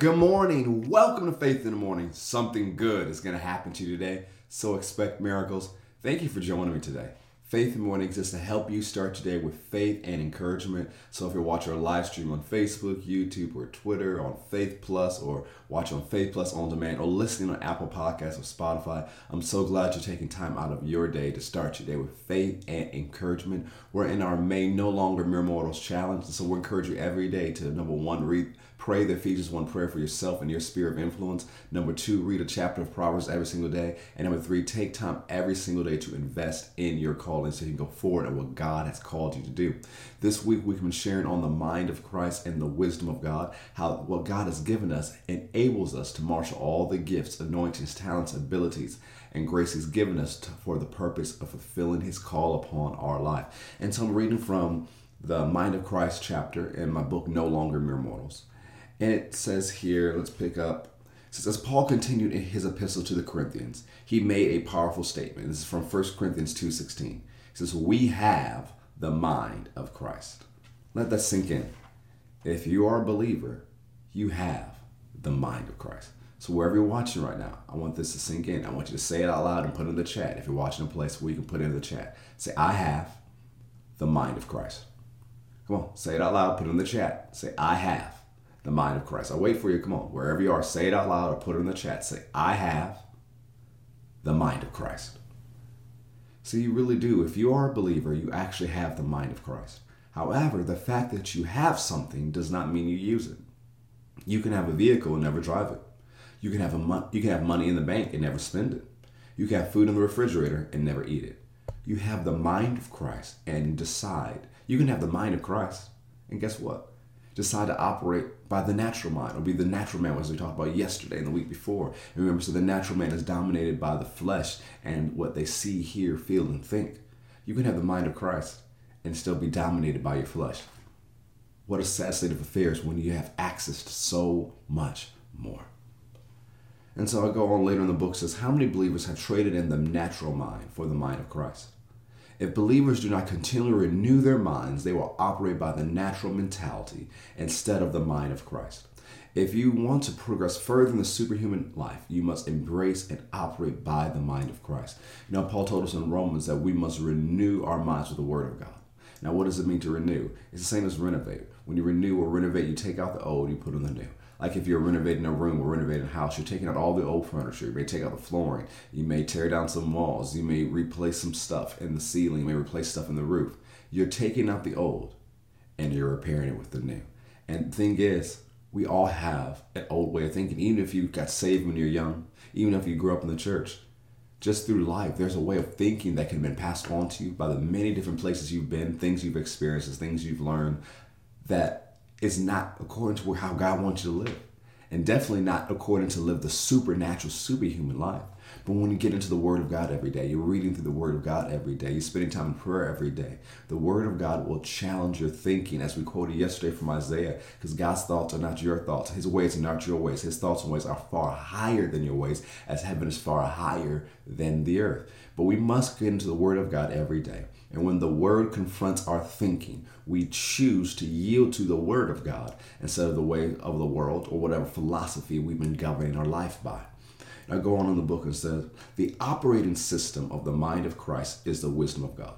Good morning. Welcome to Faith in the Morning. Something good is going to happen to you today, so expect miracles. Thank you for joining me today. Faith in the Morning exists to help you start today with faith and encouragement. So if you're watching our live stream on Facebook, YouTube, or Twitter, on Faith Plus, or watch on Faith Plus on demand, or listening on Apple Podcasts or Spotify, I'm so glad you're taking time out of your day to start your day with faith and encouragement. We're in our May No Longer Mere Mortals challenge, so we encourage you every day to number one, read Pray the Ephesians 1 prayer for yourself and your sphere of influence. Number two, read a chapter of Proverbs every single day. And number three, take time every single day to invest in your calling so you can go forward and what God has called you to do. This week, we've been sharing on the mind of Christ and the wisdom of God, how what God has given us enables us to marshal all the gifts, anointings, talents, abilities, and grace He's given us to, for the purpose of fulfilling His call upon our life. And so I'm reading from the Mind of Christ chapter in my book, No Longer Mere Mortals. And it says here, let's pick up. Says, as Paul continued in his epistle to the Corinthians, he made a powerful statement. This is from 1 Corinthians 2.16. He says, we have the mind of Christ. Let that sink in. If you are a believer, you have the mind of Christ. So wherever you're watching right now, I want this to sink in. I want you to say it out loud and put it in the chat. If you're watching a place where you can put it in the chat, say, I have the mind of Christ. Come on, say it out loud, put it in the chat. Say, I have the mind of Christ. I'll wait for you. Come on, wherever you are, say it out loud or put it in the chat. Say, I have the mind of Christ. So you really do. If you are a believer, you actually have the mind of Christ. However, the fact that you have something does not mean you use it. You can have a vehicle and never drive it. You can have a mo- you can have money in the bank and never spend it. You can have food in the refrigerator and never eat it. You have the mind of Christ and decide. You can have the mind of Christ. And guess what? Decide to operate by the natural mind or be the natural man, as we talked about yesterday and the week before. And remember, so the natural man is dominated by the flesh and what they see, hear, feel, and think. You can have the mind of Christ and still be dominated by your flesh. What a sad state of affairs when you have access to so much more. And so I go on later in the book says, How many believers have traded in the natural mind for the mind of Christ? If believers do not continually renew their minds, they will operate by the natural mentality instead of the mind of Christ. If you want to progress further in the superhuman life, you must embrace and operate by the mind of Christ. Know, Paul told us in Romans that we must renew our minds with the Word of God. Now, what does it mean to renew? It's the same as renovate. When you renew or renovate, you take out the old, you put in the new. Like if you're renovating a room or renovating a house, you're taking out all the old furniture. You may take out the flooring. You may tear down some walls. You may replace some stuff in the ceiling. You may replace stuff in the roof. You're taking out the old and you're repairing it with the new. And the thing is, we all have an old way of thinking. Even if you got saved when you're young, even if you grew up in the church, just through life, there's a way of thinking that can have been passed on to you by the many different places you've been, things you've experienced, things you've learned that is not according to how God wants you to live. And definitely not according to live the supernatural, superhuman life. But when you get into the Word of God every day, you're reading through the Word of God every day, you're spending time in prayer every day, the Word of God will challenge your thinking, as we quoted yesterday from Isaiah, because God's thoughts are not your thoughts. His ways are not your ways. His thoughts and ways are far higher than your ways, as heaven is far higher than the earth. But we must get into the Word of God every day. And when the Word confronts our thinking, we choose to yield to the Word of God instead of the way of the world or whatever philosophy we've been governing our life by. I go on in the book and says, the operating system of the mind of Christ is the wisdom of God.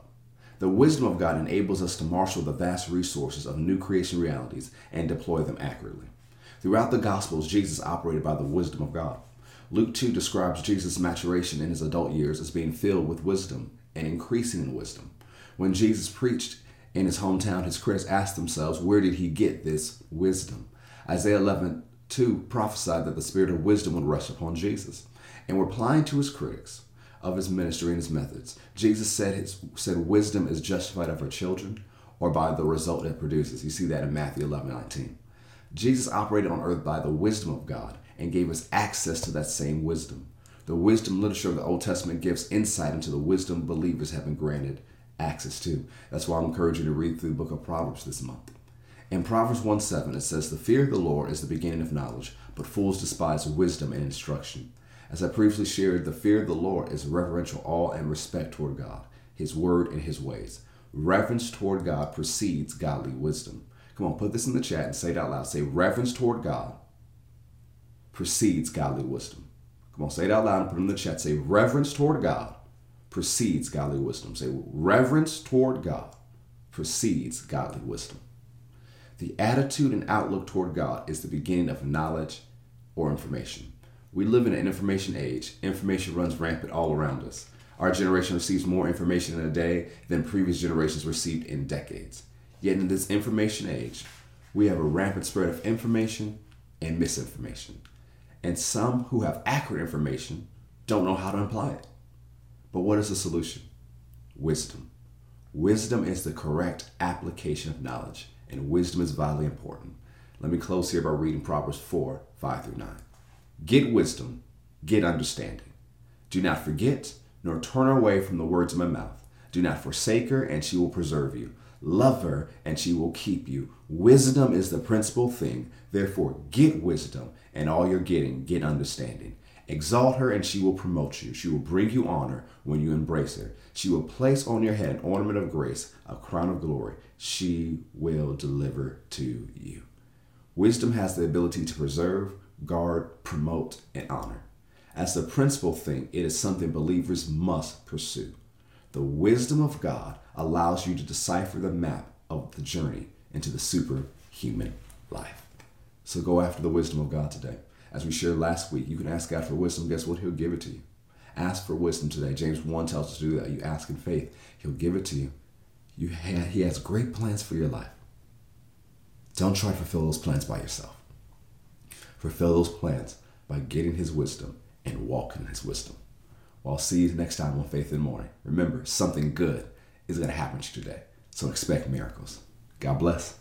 The wisdom of God enables us to marshal the vast resources of new creation realities and deploy them accurately. Throughout the Gospels, Jesus operated by the wisdom of God. Luke 2 describes Jesus' maturation in his adult years as being filled with wisdom and increasing in wisdom. When Jesus preached in his hometown, his critics asked themselves, where did he get this wisdom? Isaiah 11, 2 prophesied that the spirit of wisdom would rest upon Jesus. And replying to his critics of his ministry and his methods, Jesus said, his, said wisdom is justified of her children or by the result it produces. You see that in Matthew 11, 19. Jesus operated on earth by the wisdom of God and gave us access to that same wisdom. The wisdom literature of the Old Testament gives insight into the wisdom believers have been granted access to. That's why I'm encouraging you to read through the book of Proverbs this month. In Proverbs 1 7, it says, The fear of the Lord is the beginning of knowledge, but fools despise wisdom and instruction. As I previously shared, the fear of the Lord is reverential awe and respect toward God, His word, and His ways. Reverence toward God precedes godly wisdom. Come on, put this in the chat and say it out loud. Say, reverence toward God precedes godly wisdom. Come on, say it out loud and put it in the chat. Say reverence toward God precedes godly wisdom. Say reverence toward God precedes godly wisdom. The attitude and outlook toward God is the beginning of knowledge or information. We live in an information age. Information runs rampant all around us. Our generation receives more information in a day than previous generations received in decades. Yet in this information age, we have a rampant spread of information and misinformation. And some who have accurate information don't know how to apply it. But what is the solution? Wisdom. Wisdom is the correct application of knowledge, and wisdom is vitally important. Let me close here by reading Proverbs 4 5 through 9. Get wisdom, get understanding. Do not forget, nor turn away from the words of my mouth. Do not forsake her, and she will preserve you. Love her, and she will keep you. Wisdom is the principal thing. Therefore, get wisdom, and all you're getting, get understanding. Exalt her, and she will promote you. She will bring you honor when you embrace her. She will place on your head an ornament of grace, a crown of glory. She will deliver to you. Wisdom has the ability to preserve, guard, promote, and honor. As the principal thing, it is something believers must pursue. The wisdom of God allows you to decipher the map of the journey into the superhuman life. So go after the wisdom of God today. As we shared last week, you can ask God for wisdom. Guess what? He'll give it to you. Ask for wisdom today. James 1 tells us to do that. You ask in faith, He'll give it to you. you have, he has great plans for your life. Don't try to fulfill those plans by yourself. Fulfill those plans by getting His wisdom and walking in His wisdom. Well, I'll see you next time on Faith in the Morning. Remember, something good is going to happen to you today. So expect miracles. God bless.